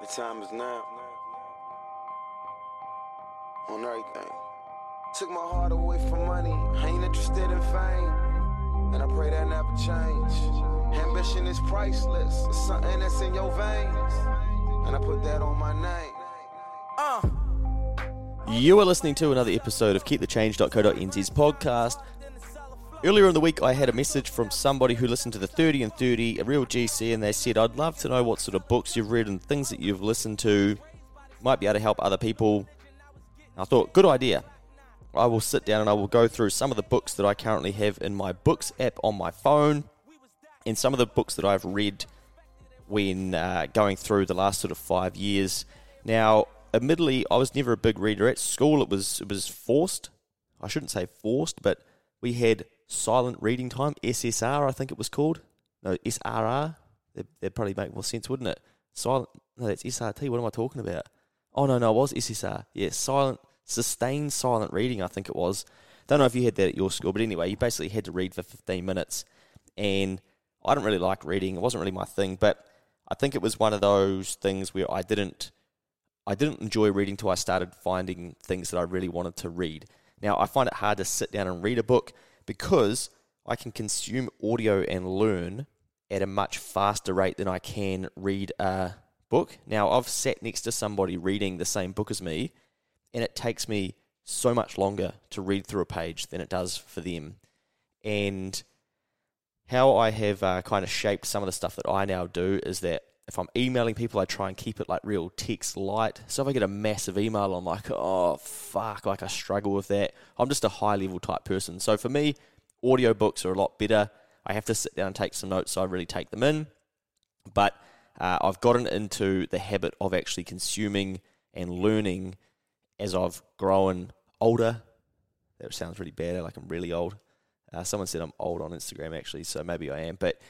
The time is now. On everything. Took my heart away from money. I ain't interested in fame. And I pray that never change. Ambition is priceless. It's something that's in your veins. And I put that on my name. Uh. You are listening to another episode of KeepTheChange.co.nz's podcast. Earlier in the week, I had a message from somebody who listened to the 30 and 30, a real GC, and they said, I'd love to know what sort of books you've read and things that you've listened to might be able to help other people. I thought, good idea. I will sit down and I will go through some of the books that I currently have in my books app on my phone and some of the books that I've read when uh, going through the last sort of five years. Now, admittedly, I was never a big reader at school. It was it was forced. I shouldn't say forced, but we had silent reading time, SSR, I think it was called. No, SRR. That'd, probably make more sense, wouldn't it? Silent. No, that's SRT. What am I talking about? Oh no, no, it was SSR. Yeah, silent, sustained silent reading. I think it was. Don't know if you had that at your school, but anyway, you basically had to read for 15 minutes, and I didn't really like reading. It wasn't really my thing, but I think it was one of those things where I didn't, I didn't enjoy reading till I started finding things that I really wanted to read. Now I find it hard to sit down and read a book because I can consume audio and learn at a much faster rate than I can read a book. Now, I've sat next to somebody reading the same book as me, and it takes me so much longer to read through a page than it does for them. And how I have uh, kind of shaped some of the stuff that I now do is that if I'm emailing people, I try and keep it like real text light. So if I get a massive email, I'm like, oh, fuck, like I struggle with that. I'm just a high level type person. So for me, audiobooks are a lot better. I have to sit down and take some notes, so I really take them in. But uh, I've gotten into the habit of actually consuming and learning as I've grown older. That sounds really bad, like I'm really old. Uh, someone said I'm old on Instagram, actually, so maybe I am. But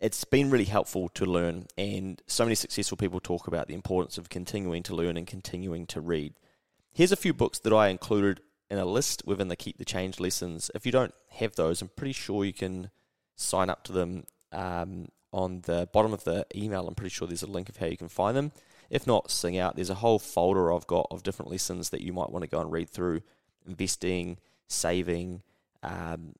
it's been really helpful to learn, and so many successful people talk about the importance of continuing to learn and continuing to read. Here's a few books that I included in a list within the Keep the Change lessons. If you don't have those, I'm pretty sure you can sign up to them um, on the bottom of the email. I'm pretty sure there's a link of how you can find them. If not, sing out. There's a whole folder I've got of different lessons that you might want to go and read through investing, saving, um,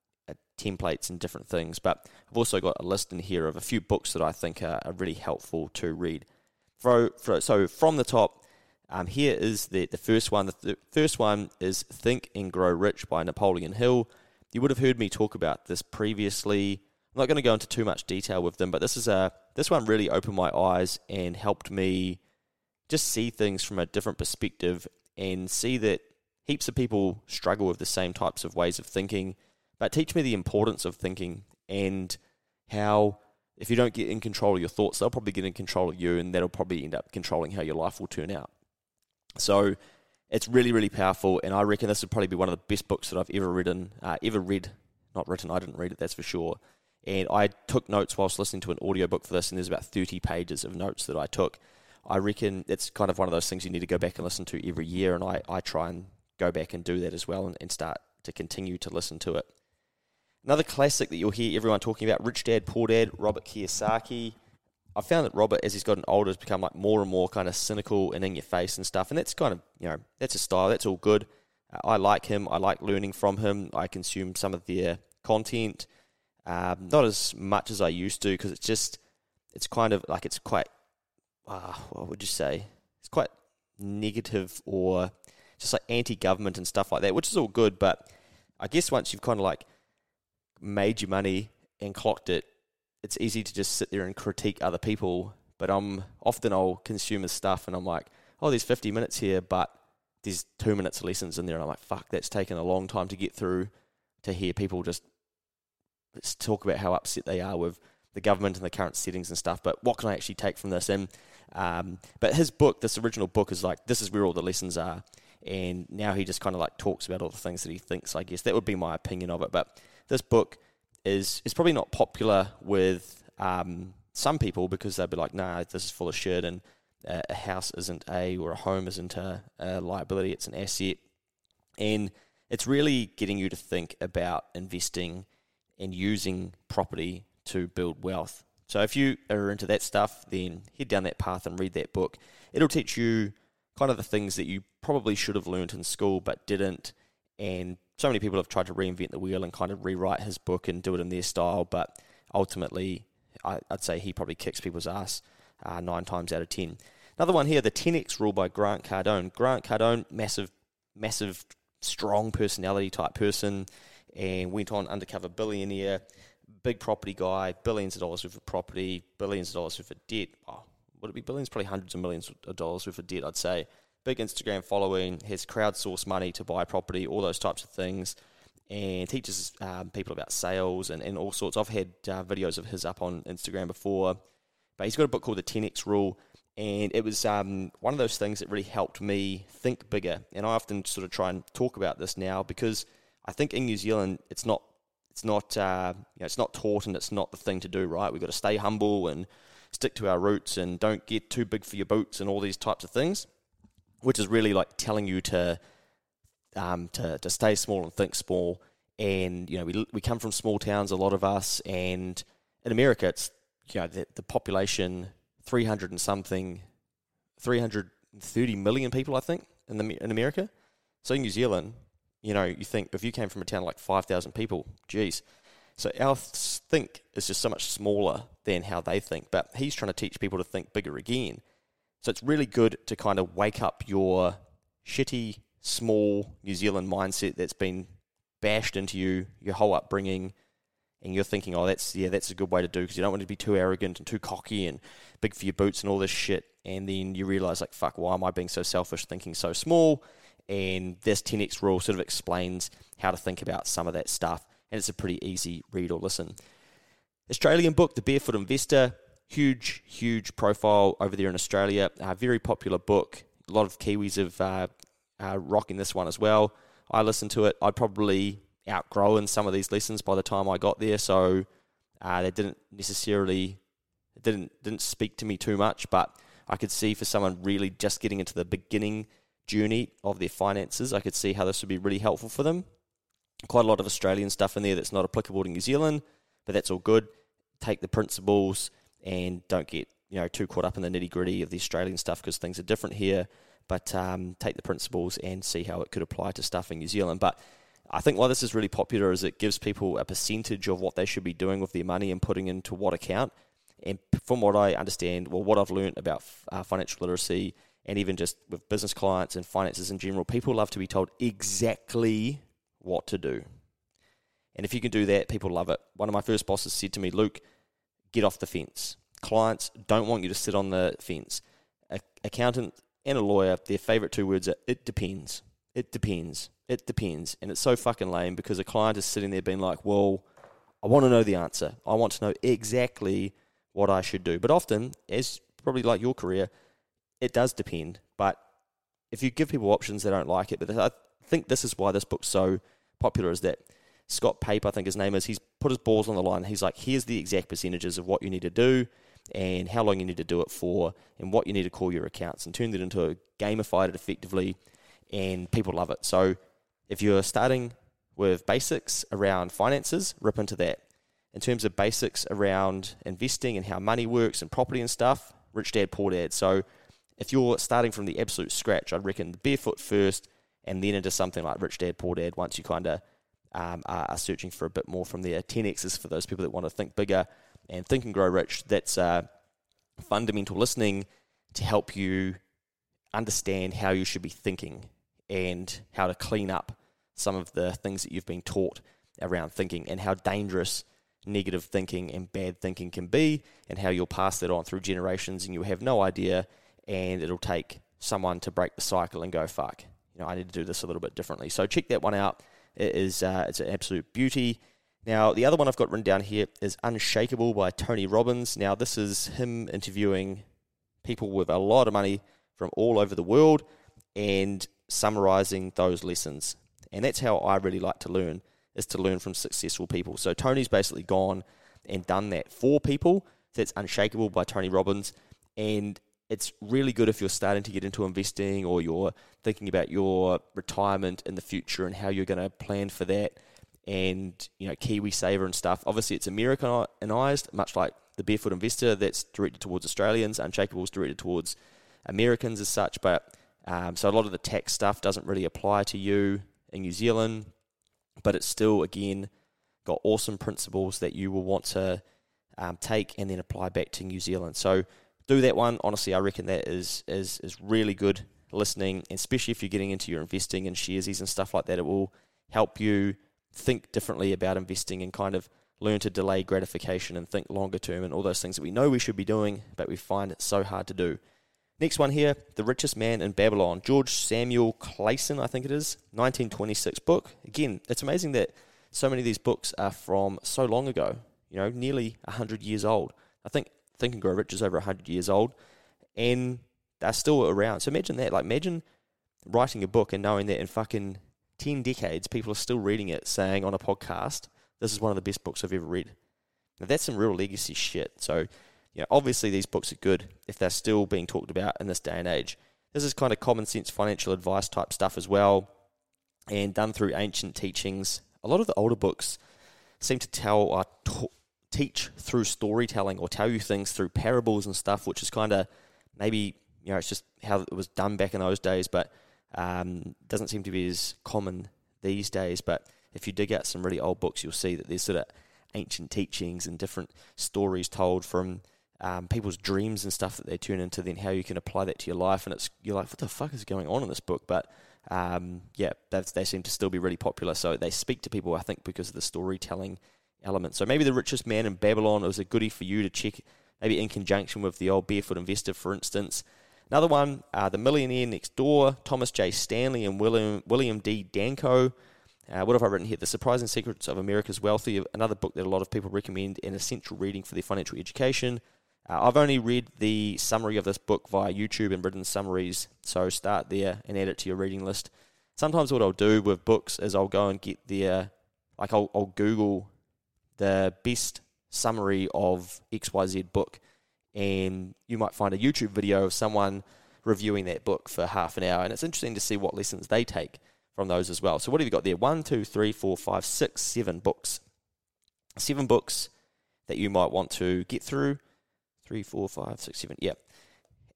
templates and different things. But I've also got a list in here of a few books that I think are, are really helpful to read. For, for, so from the top, um, here is the, the first one. The th- first one is Think and Grow Rich by Napoleon Hill. You would have heard me talk about this previously. I'm not going to go into too much detail with them, but this is a this one really opened my eyes and helped me just see things from a different perspective and see that heaps of people struggle with the same types of ways of thinking but teach me the importance of thinking and how if you don't get in control of your thoughts, they'll probably get in control of you, and that'll probably end up controlling how your life will turn out. So it's really, really powerful, and I reckon this would probably be one of the best books that I've ever written, uh, ever read. Not written, I didn't read it, that's for sure. And I took notes whilst listening to an audiobook for this, and there's about 30 pages of notes that I took. I reckon it's kind of one of those things you need to go back and listen to every year, and I, I try and go back and do that as well and, and start to continue to listen to it. Another classic that you'll hear everyone talking about, Rich Dad, Poor Dad, Robert Kiyosaki. I found that Robert, as he's gotten older, has become like more and more kind of cynical and in your face and stuff. And that's kind of, you know, that's a style. That's all good. I like him. I like learning from him. I consume some of their content. Um, not as much as I used to because it's just, it's kind of like it's quite, uh, what would you say? It's quite negative or just like anti government and stuff like that, which is all good. But I guess once you've kind of like made your money and clocked it, it's easy to just sit there and critique other people. But I'm often I'll consume his stuff and I'm like, oh, there's 50 minutes here, but there's two minutes of lessons in there. And I'm like, fuck, that's taken a long time to get through to hear people just, just talk about how upset they are with the government and the current settings and stuff. But what can I actually take from this? And um, but his book, this original book, is like this is where all the lessons are. And now he just kind of like talks about all the things that he thinks. I guess that would be my opinion of it. But this book is is probably not popular with um, some people because they'd be like, "Nah, this is full of shit," and uh, a house isn't a or a home isn't a, a liability; it's an asset. And it's really getting you to think about investing and using property to build wealth So if you are into that stuff, then head down that path and read that book. It'll teach you kind of the things that you probably should have learned in school but didn't. And so many people have tried to reinvent the wheel and kind of rewrite his book and do it in their style, but ultimately, I, would say he probably kicks people's ass uh, nine times out of ten. Another one here, the 10x rule by Grant Cardone. Grant Cardone, massive, massive, strong personality type person, and went on undercover billionaire big property guy, billions of dollars worth of property, billions of dollars worth of debt. Oh, would it be billions? Probably hundreds of millions of dollars worth of debt, I'd say. Big Instagram following, has crowdsourced money to buy property, all those types of things, and teaches um, people about sales and, and all sorts. I've had uh, videos of his up on Instagram before, but he's got a book called The 10X Rule, and it was um, one of those things that really helped me think bigger. And I often sort of try and talk about this now because I think in New Zealand it's not it's not uh, you know, it's not taught and it's not the thing to do, right? We've got to stay humble and stick to our roots and don't get too big for your boots and all these types of things, which is really like telling you to um, to to stay small and think small. And you know, we we come from small towns, a lot of us, and in America, it's you know the, the population three hundred and something, three hundred thirty million people, I think, in the in America. So in New Zealand, you know, you think if you came from a town like 5,000 people, geez. So our think is just so much smaller than how they think. But he's trying to teach people to think bigger again. So it's really good to kind of wake up your shitty, small New Zealand mindset that's been bashed into you your whole upbringing. And you're thinking, oh, that's yeah, that's a good way to do because you don't want to be too arrogant and too cocky and big for your boots and all this shit. And then you realize, like, fuck, why am I being so selfish, thinking so small? and this 10x rule sort of explains how to think about some of that stuff. And it's a pretty easy read or listen. Australian book, The Barefoot Investor, huge, huge profile over there in Australia. A very popular book. A lot of Kiwis have uh, uh, rocking this one as well. I listened to it. I'd probably outgrown some of these lessons by the time I got there, so uh, they didn't necessarily didn't didn't speak to me too much. But I could see for someone really just getting into the beginning journey of their finances, I could see how this would be really helpful for them. Quite a lot of Australian stuff in there that's not applicable to New Zealand, but that's all good. Take the principles and don't get you know too caught up in the nitty gritty of the Australian stuff because things are different here. But um, take the principles and see how it could apply to stuff in New Zealand. But I think why this is really popular is it gives people a percentage of what they should be doing with their money and putting into what account. And from what I understand, well, what I've learned about uh, financial literacy and even just with business clients and finances in general, people love to be told exactly what to do. And if you can do that, people love it. One of my first bosses said to me, Luke, get off the fence. Clients don't want you to sit on the fence. A accountant and a lawyer, their favorite two words are it depends. It depends. It depends. And it's so fucking lame because a client is sitting there being like, well, I want to know the answer. I want to know exactly what I should do. But often, as probably like your career, it does depend. But if you give people options, they don't like it. But I think this is why this book's so popular is that Scott Pape, I think his name is, he's put his balls on the line. He's like, here's the exact percentages of what you need to do and how long you need to do it for and what you need to call your accounts and turned it into gamified it effectively and people love it. So if you're starting with basics around finances, rip into that. In terms of basics around investing and how money works and property and stuff, rich dad, poor dad. So if you're starting from the absolute scratch, I'd reckon barefoot first and then into something like Rich Dad Poor Dad once you kind of um, are, are, searching for a bit more from there. 10Xs for those people that want to think bigger and think and grow rich. That's uh, fundamental listening to help you understand how you should be thinking and how to clean up some of the things that you've been taught around thinking and how dangerous negative thinking and bad thinking can be and how you'll pass that on through generations and you'll have no idea and it'll take someone to break the cycle and go, fuck, you know, I need to do this a little bit differently. So check that one out. It is uh, it's an absolute beauty. Now, the other one I've got written down here is Unshakable by Tony Robbins. Now, this is him interviewing people with a lot of money from all over the world and summarizing those lessons. And that's how I really like to learn, is to learn from successful people. So Tony's basically gone and done that for people. That's Unshakable by Tony Robbins. And it's really good if you're starting to get into investing or you're thinking about your retirement in the future and how you're going to plan for that. and you know KiwiSaver and stuff. Obviously, it's Americanized, much like the Barefoot Investor that's directed towards Australians. Unshakable is directed towards Americans as such, but um, so a lot of the tax stuff doesn't really apply to you in New Zealand, but it's still again got awesome principles that you will want to um, take and then apply back to New Zealand. So do that one. Honestly, I reckon that is is is really good listening, especially if you're getting into your investing and sharesies and stuff like that. It will help you think differently about investing and kind of learn to delay gratification and think longer term and all those things that we know we should be doing, but we find it so hard to do. Next one here, The Richest Man in Babylon, George Samuel Clason, I think it is, 1926 book. Again, it's amazing that so many of these books are from so long ago, you know, nearly 100 years old. I think Think and Grow Rich is over 100 years old, and they're still around. So imagine that. Like, imagine writing a book and knowing that in fucking 10 decades, people are still reading it, saying on a podcast, this is one of the best books I've ever read. Now, that's some real legacy shit. So, you know, obviously these books are good if they're still being talked about in this day and age. This is kind of common sense financial advice type stuff as well, and done through ancient teachings. A lot of the older books seem to tell or uh, teach through storytelling or tell you things through parables and stuff, which is kind of maybe you know it's just how it was done back in those days, but um, doesn't seem to be as common these days. But if you dig out some really old books, you'll see that there's sort of ancient teachings and different stories told from um, people's dreams and stuff that they turn into, then how you can apply that to your life. And it's you're like, what the fuck is going on in this book? But um, yeah, they seem to still be really popular. So they speak to people, I think, because of the storytelling element. So maybe the richest man in Babylon was a goodie for you to check, maybe in conjunction with the old Barefoot Investor, for instance. Another one, uh, The Millionaire Next Door, Thomas J. Stanley and William, William D. Danko. Uh, what have I written here? The Surprising Secrets of America's Wealthy, another book that a lot of people recommend, an essential reading for their financial education. Uh, I've only read the summary of this book via YouTube and written summaries, so start there and add it to your reading list. Sometimes what I'll do with books is I'll go and get their, like I'll, I'll Google the best summary of XYZ book, and you might find a YouTube video of someone reviewing that book for half an hour, and it's interesting to see what lessons they take from those as well. So what have you got there? One, two, three, four, five, six, seven books. Seven books that you might want to get through three, four, five, six, seven. Yep.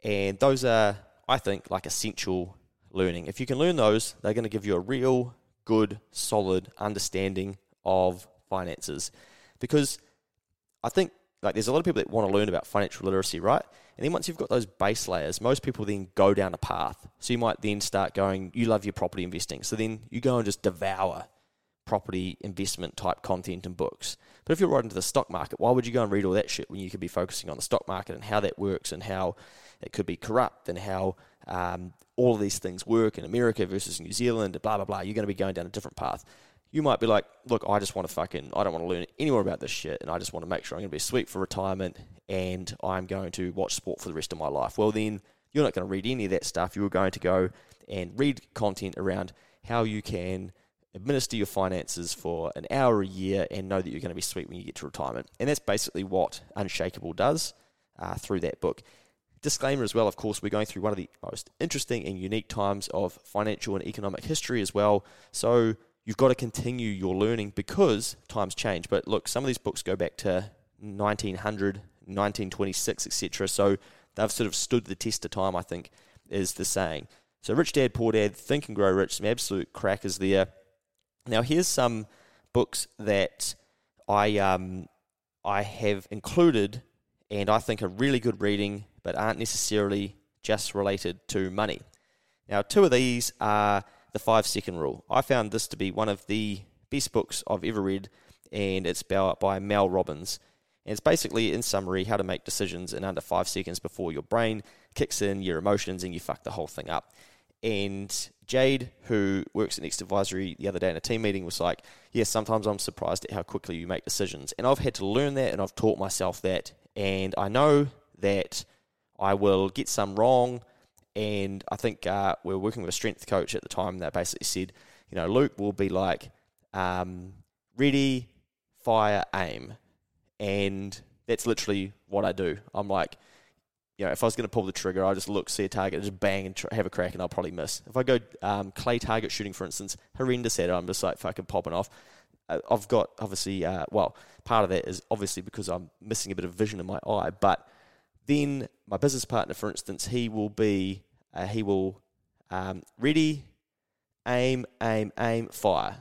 And those are, I think, like essential learning. If you can learn those, they're going to give you a real good, solid understanding of finances. Because I think like there's a lot of people that want to learn about financial literacy, right? And then once you've got those base layers, most people then go down a path. So you might then start going, you love your property investing. So then you go and just devour property investment type content and books. But if you're right into the stock market, why would you go and read all that shit when you could be focusing on the stock market and how that works and how it could be corrupt and how um, all of these things work in America versus New Zealand, blah, blah, blah. You're going to be going down a different path. You might be like, look, I just want to fucking, I don't want to learn any more about this shit and I just want to make sure I'm going to be sweet for retirement and I'm going to watch sport for the rest of my life. Well, then you're not going to read any of that stuff. You're going to go and read content around how you can – administer your finances for an hour a year and know that you're going to be sweet when you get to retirement. And that's basically what Unshakable does uh, through that book. Disclaimer as well, of course, we're going through one of the most interesting and unique times of financial and economic history as well. So you've got to continue your learning because times change. But look, some of these books go back to 1900, 1926, etc. So they've sort of stood the test of time, I think, is the saying. So Rich Dad, Poor Dad, Think and Grow Rich, some absolute crackers there. Now, here's some books that I um, I have included, and I think are really good reading, but aren't necessarily just related to money. Now, two of these are the Five Second Rule. I found this to be one of the best books I've ever read, and it's by Mel Robbins. And it's basically, in summary, how to make decisions in under five seconds before your brain kicks in your emotions and you fuck the whole thing up. And Jade, who works at Next Advisory the other day in a team meeting, was like, yeah, sometimes I'm surprised at how quickly you make decisions. And I've had to learn that and I've taught myself that. And I know that I will get some wrong. And I think uh, we are working with a strength coach at the time that basically said, You know, Luke will be like, um, Ready, fire, aim. And that's literally what I do. I'm like, you know, if I was going to pull the trigger, I just look, see a target, just bang and have a crack, and I'll probably miss. If I go um, clay target shooting, for instance, horrendous at it, I'm just like fucking popping off. uh, I've got obviously, uh, well, part of that is obviously because I'm missing a bit of vision in my eye, but then my business partner, for instance, he will be, uh, he will um, ready, aim, aim, aim, fire,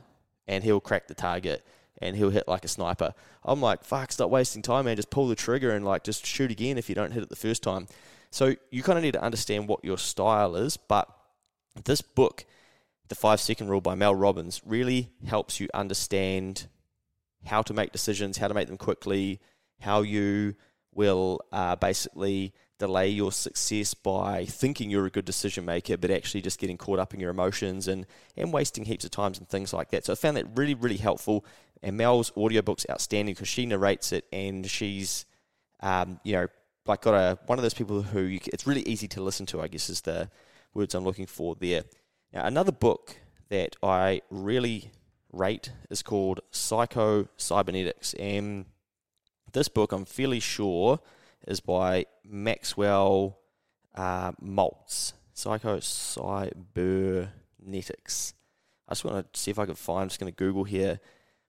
and he'll crack the target and he'll hit like a sniper. I'm like, fuck, stop wasting time, man. Just pull the trigger and like just shoot again if you don't hit it the first time. So you kind of need to understand what your style is, but this book, The Five Second Rule by Mel Robbins, really helps you understand how to make decisions, how to make them quickly, how you will uh, basically delay your success by thinking you're a good decision maker, but actually just getting caught up in your emotions and, and wasting heaps of times and things like that. So I found that really, really helpful. And Mel's audiobook's outstanding because she narrates it and she's, um, you know, like got a one of those people who you, it's really easy to listen to. I guess is the words I'm looking for there. Now another book that I really rate is called Psycho Cybernetics, and this book I'm fairly sure is by Maxwell uh, Maltz. Psycho Cybernetics. I just want to see if I can find. I'm just going to Google here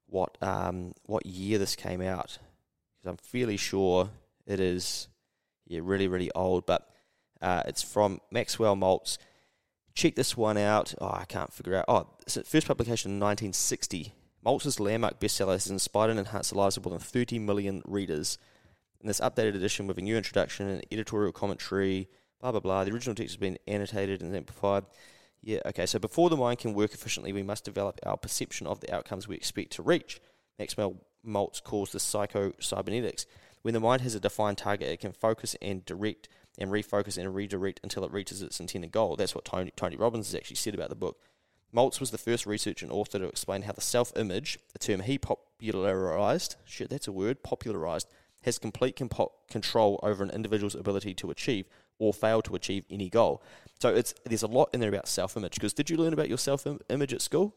what um, what year this came out because I'm fairly sure it is yeah really really old, but uh, it's from Maxwell Maltz. Check this one out. Oh, I can't figure out. Oh, it's first publication in 1960. Maltz's landmark bestseller has inspired and enhanced the lives of more than 30 million readers. In this updated edition with a new introduction and editorial commentary, blah blah blah. The original text has been annotated and amplified. Yeah, okay. So before the mind can work efficiently, we must develop our perception of the outcomes we expect to reach. Maxwell Maltz calls this psycho cybernetics. When the mind has a defined target, it can focus and direct and refocus and redirect until it reaches its intended goal. That's what Tony, Tony Robbins has actually said about the book. Maltz was the first researcher and author to explain how the self image, a term he popularized, shit, that's a word, popularized, has complete compo- control over an individual's ability to achieve or fail to achieve any goal. So it's there's a lot in there about self image. Because did you learn about your self image at school?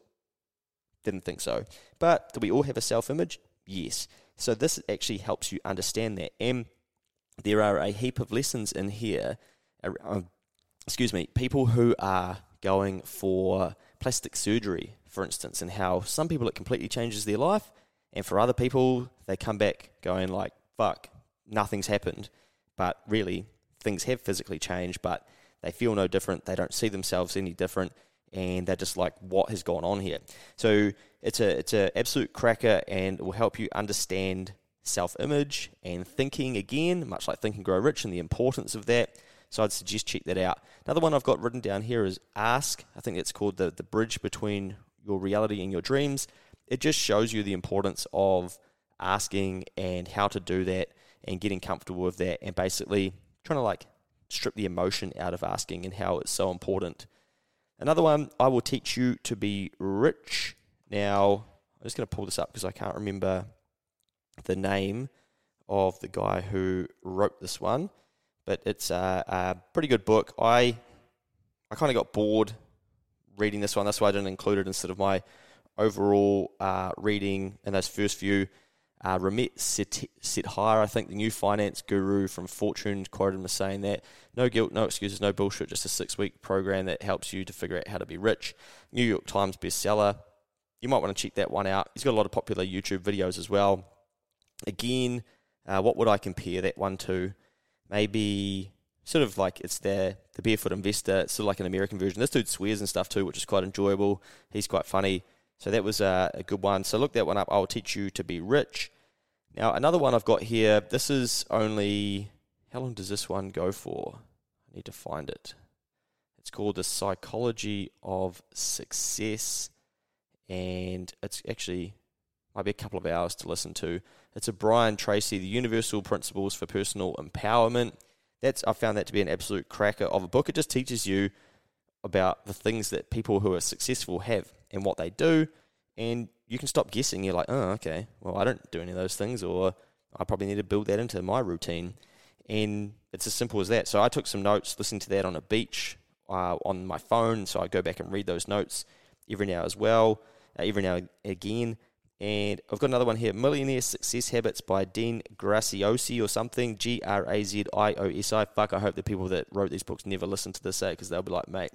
Didn't think so. But do we all have a self image? Yes. So this actually helps you understand that. And there are a heap of lessons in here. Uh, excuse me, people who are going for plastic surgery, for instance, and how some people it completely changes their life, and for other people they come back going like, "Fuck, nothing's happened," but really things have physically changed, but they feel no different. They don't see themselves any different, and they're just like, "What has gone on here?" So it's a it's an absolute cracker, and it will help you understand self image and thinking again, much like Think and Grow Rich, and the importance of that. So I'd suggest check that out. Another one I've got written down here is Ask. I think it's called the, the bridge between your reality and your dreams. It just shows you the importance of asking and how to do that and getting comfortable with that and basically trying to like strip the emotion out of asking and how it's so important. Another one, I will teach you to be rich. Now, I'm just going to pull this up because I can't remember the name of the guy who wrote this one but it's a, a pretty good book. I I kind of got bored reading this one. That's why I didn't include it instead of my overall uh, reading in those first few. Uh, Ramit Sethi, I think the new finance guru from Fortune, quoted him as saying that no guilt, no excuses, no bullshit, just a six week program that helps you to figure out how to be rich. New York Times bestseller. You might want to check that one out. He's got a lot of popular YouTube videos as well. Again, uh, what would I compare that one to? Maybe sort of like it's the the barefoot investor. It's sort of like an American version. This dude swears and stuff too, which is quite enjoyable. He's quite funny. So that was a, a good one. So look that one up. I'll teach you to be rich. Now another one I've got here. This is only how long does this one go for? I need to find it. It's called the psychology of success, and it's actually might be a couple of hours to listen to. It's a Brian Tracy, The Universal Principles for Personal Empowerment. That's I found that to be an absolute cracker of a book. It just teaches you about the things that people who are successful have and what they do, and you can stop guessing. You're like, oh, okay, well, I don't do any of those things, or I probably need to build that into my routine. And it's as simple as that. So I took some notes, listening to that on a beach uh, on my phone. So I go back and read those notes every now as well, uh, every now again. And I've got another one here Millionaire Success Habits by Dean Graziosi or something. G R A Z I O S I. Fuck, I hope the people that wrote these books never listen to this because they'll be like, mate,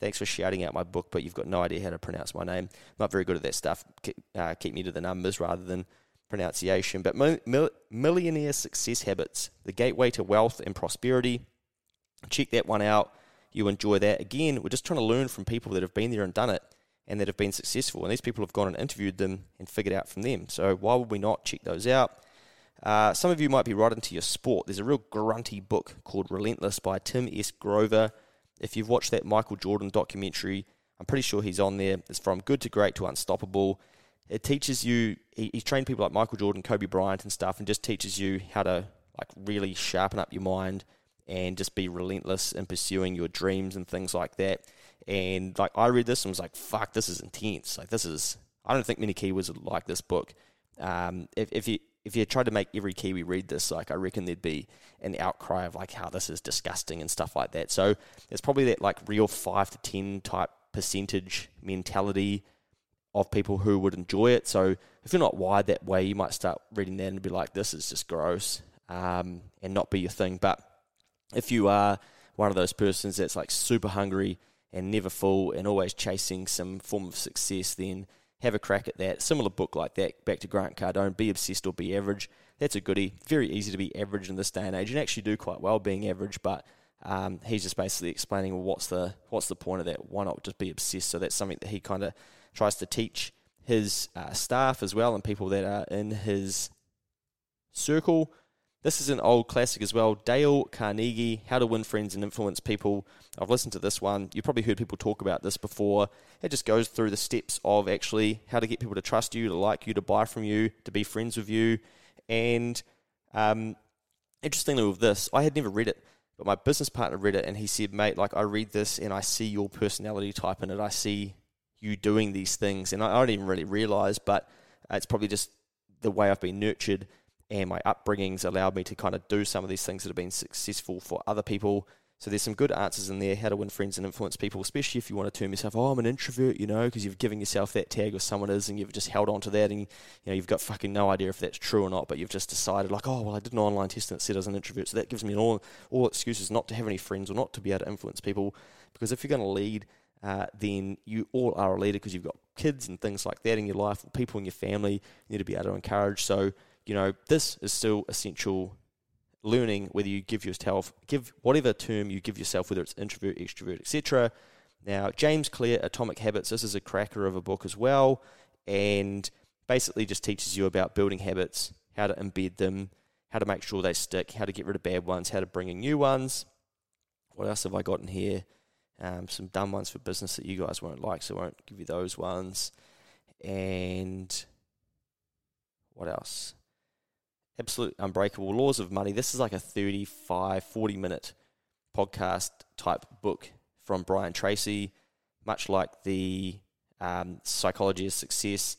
Thanks for shouting out my book, but you've got no idea how to pronounce my name. not very good at that stuff. Uh, keep me to the numbers rather than pronunciation. But mil- Millionaire Success Habits, the gateway to wealth and prosperity. Check that one out. You enjoy that. Again, we're just trying to learn from people that have been there and done it and that have been successful. And these people have gone and interviewed them and figured out from them. So why would we not check those out? Uh, some of you might be right into your sport. There's a real grunty book called Relentless by Tim S. Grover. If you've watched that Michael Jordan documentary, I'm pretty sure he's on there. It's from good to great to unstoppable. It teaches you, he, he's trained people like Michael Jordan, Kobe Bryant, and stuff, and just teaches you how to like really sharpen up your mind and just be relentless in pursuing your dreams and things like that. And like I read this and was like, fuck, this is intense. Like this is, I don't think many Kiwis would like this book. Um, if, if you if you tried to make every Kiwi read this, like I reckon there'd be an outcry of like how this is disgusting and stuff like that. So there's probably that like real five to ten type percentage mentality of people who would enjoy it. So if you're not wired that way, you might start reading that and be like, this is just gross, um, and not be your thing. But if you are one of those persons that's like super hungry and never full and always chasing some form of success, then have a crack at that. Similar book like that, back to Grant Cardone, Be Obsessed or Be Average. That's a goodie. Very easy to be average in this day and age and actually do quite well being average, but um, he's just basically explaining well, what's the what's the point of that? Why not just be obsessed? So that's something that he kind of tries to teach his uh, staff as well and people that are in his circle. This is an old classic as well. Dale Carnegie, How to Win Friends and Influence People. I've listened to this one. You've probably heard people talk about this before. It just goes through the steps of actually how to get people to trust you, to like you, to buy from you, to be friends with you. And um, interestingly, with this, I had never read it, but my business partner read it and he said, Mate, like I read this and I see your personality type in it. I see you doing these things. And I, I don't even really realize, but it's probably just the way I've been nurtured and my upbringings allowed me to kind of do some of these things that have been successful for other people. So there's some good answers in there, how to win friends and influence people, especially if you want to term yourself, oh, I'm an introvert, you know, because you've given yourself that tag or someone is and you've just held on to that and, you know, you've got fucking no idea if that's true or not, but you've just decided like, oh, well, I did an online test and it said I was an introvert, so that gives me all, all excuses not to have any friends or not to be able to influence people, because if you're going to lead, uh, then you all are a leader because you've got kids and things like that in your life, people in your family you need to be able to encourage. So you know, this is still essential learning whether you give yourself give whatever term you give yourself, whether it's introvert, extrovert, etc. Now, James Clear, Atomic Habits, this is a cracker of a book as well, and basically just teaches you about building habits, how to embed them, how to make sure they stick, how to get rid of bad ones, how to bring in new ones. What else have I got in here? Um, some dumb ones for business that you guys won't like, so I won't give you those ones. And what else? Absolute unbreakable laws of money. This is like a 35, 40 minute podcast type book from Brian Tracy, much like the um, psychology of success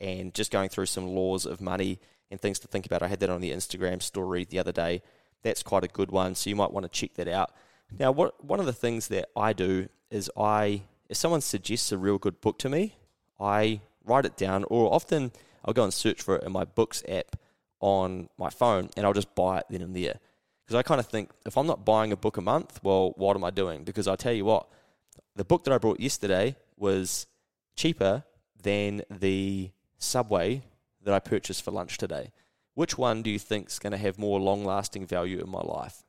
and just going through some laws of money and things to think about. I had that on the Instagram story the other day. That's quite a good one, so you might want to check that out. Now, what one of the things that I do is I, if someone suggests a real good book to me, I write it down, or often I'll go and search for it in my books app on my phone and I'll just buy it then and there. Because I kind of think if I'm not buying a book a month, well, what am I doing? Because I tell you what, the book that I brought yesterday was cheaper than the Subway that I purchased for lunch today. Which one do you think is going to have more long lasting value in my life?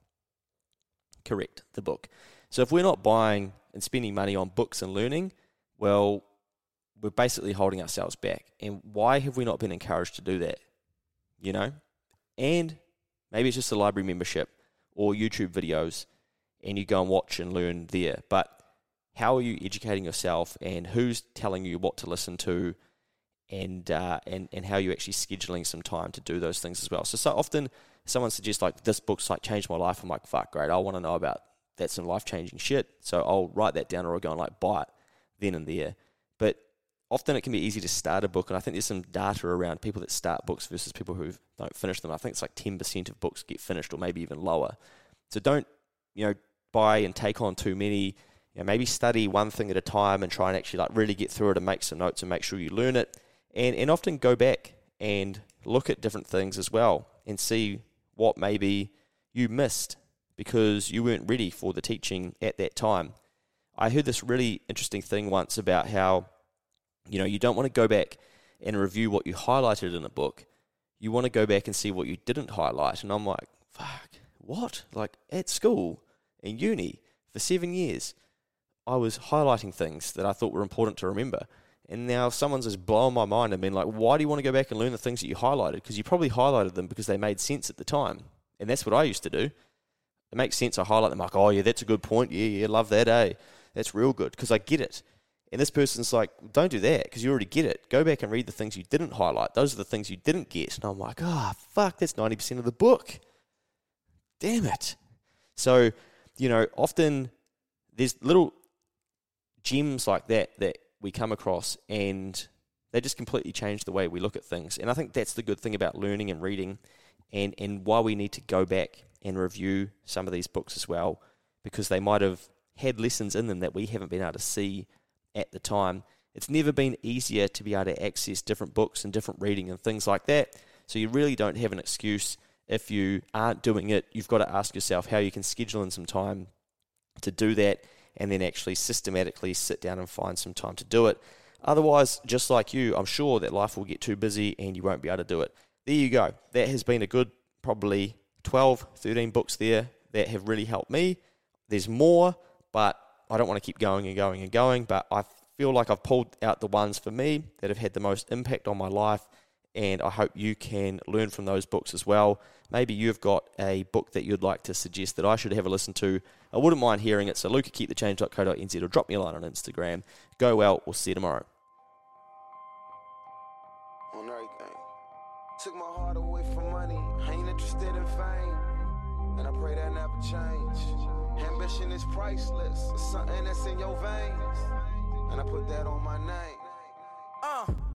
Correct, the book. So if we're not buying and spending money on books and learning, well, we're basically holding ourselves back. And why have we not been encouraged to do that? You know? And maybe it's just a library membership or YouTube videos and you go and watch and learn there. But how are you educating yourself and who's telling you what to listen to and uh, and and how are you actually scheduling some time to do those things as well. So so often someone suggests like this book's like changed my life. I'm like, fuck great, I want to know about that's some life changing shit. So I'll write that down or I'll go and like buy it then and there. Often it can be easy to start a book, and I think there's some data around people that start books versus people who don't finish them. I think it's like 10% of books get finished, or maybe even lower. So don't, you know, buy and take on too many. You know, maybe study one thing at a time and try and actually like really get through it and make some notes and make sure you learn it. And and often go back and look at different things as well and see what maybe you missed because you weren't ready for the teaching at that time. I heard this really interesting thing once about how, you know, you don't want to go back and review what you highlighted in a book. You want to go back and see what you didn't highlight. And I'm like, fuck, what? Like at school, in uni, for seven years, I was highlighting things that I thought were important to remember. And now someone's just blown my mind and been like, why do you want to go back and learn the things that you highlighted? Because you probably highlighted them because they made sense at the time. And that's what I used to do. It makes sense. I highlight them like, oh, yeah, that's a good point. Yeah, yeah, love that, eh? That's real good because I get it. And this person's like, don't do that because you already get it. Go back and read the things you didn't highlight. Those are the things you didn't get. And I'm like, oh, fuck, that's 90% of the book. Damn it. So, you know, often there's little gems like that that we come across and they just completely change the way we look at things. And I think that's the good thing about learning and reading and, and why we need to go back and review some of these books as well because they might have had lessons in them that we haven't been able to see at the time. It's never been easier to be able to access different books and different reading and things like that. So you really don't have an excuse if you aren't doing it. You've got to ask yourself how you can schedule in some time to do that and then actually systematically sit down and find some time to do it. Otherwise, just like you, I'm sure that life will get too busy and you won't be able to do it. There you go. That has been a good probably 12, 13 books there that have really helped me. There's more, but I don't want to keep going and going and going. But I feel like I've pulled out the ones for me that have had the most impact on my life. And I hope you can learn from those books as well. Maybe you've got a book that you'd like to suggest that I should have a listen to. I wouldn't mind hearing it. So, Luke at keepthechange.co.nz or drop me a line on Instagram. Go well. We'll see you tomorrow. On everything. Took my heart away from money. I ain't interested in fame. And I pray that never change. Ambition is priceless, it's something that's in your veins. And I put that on my name. Uh.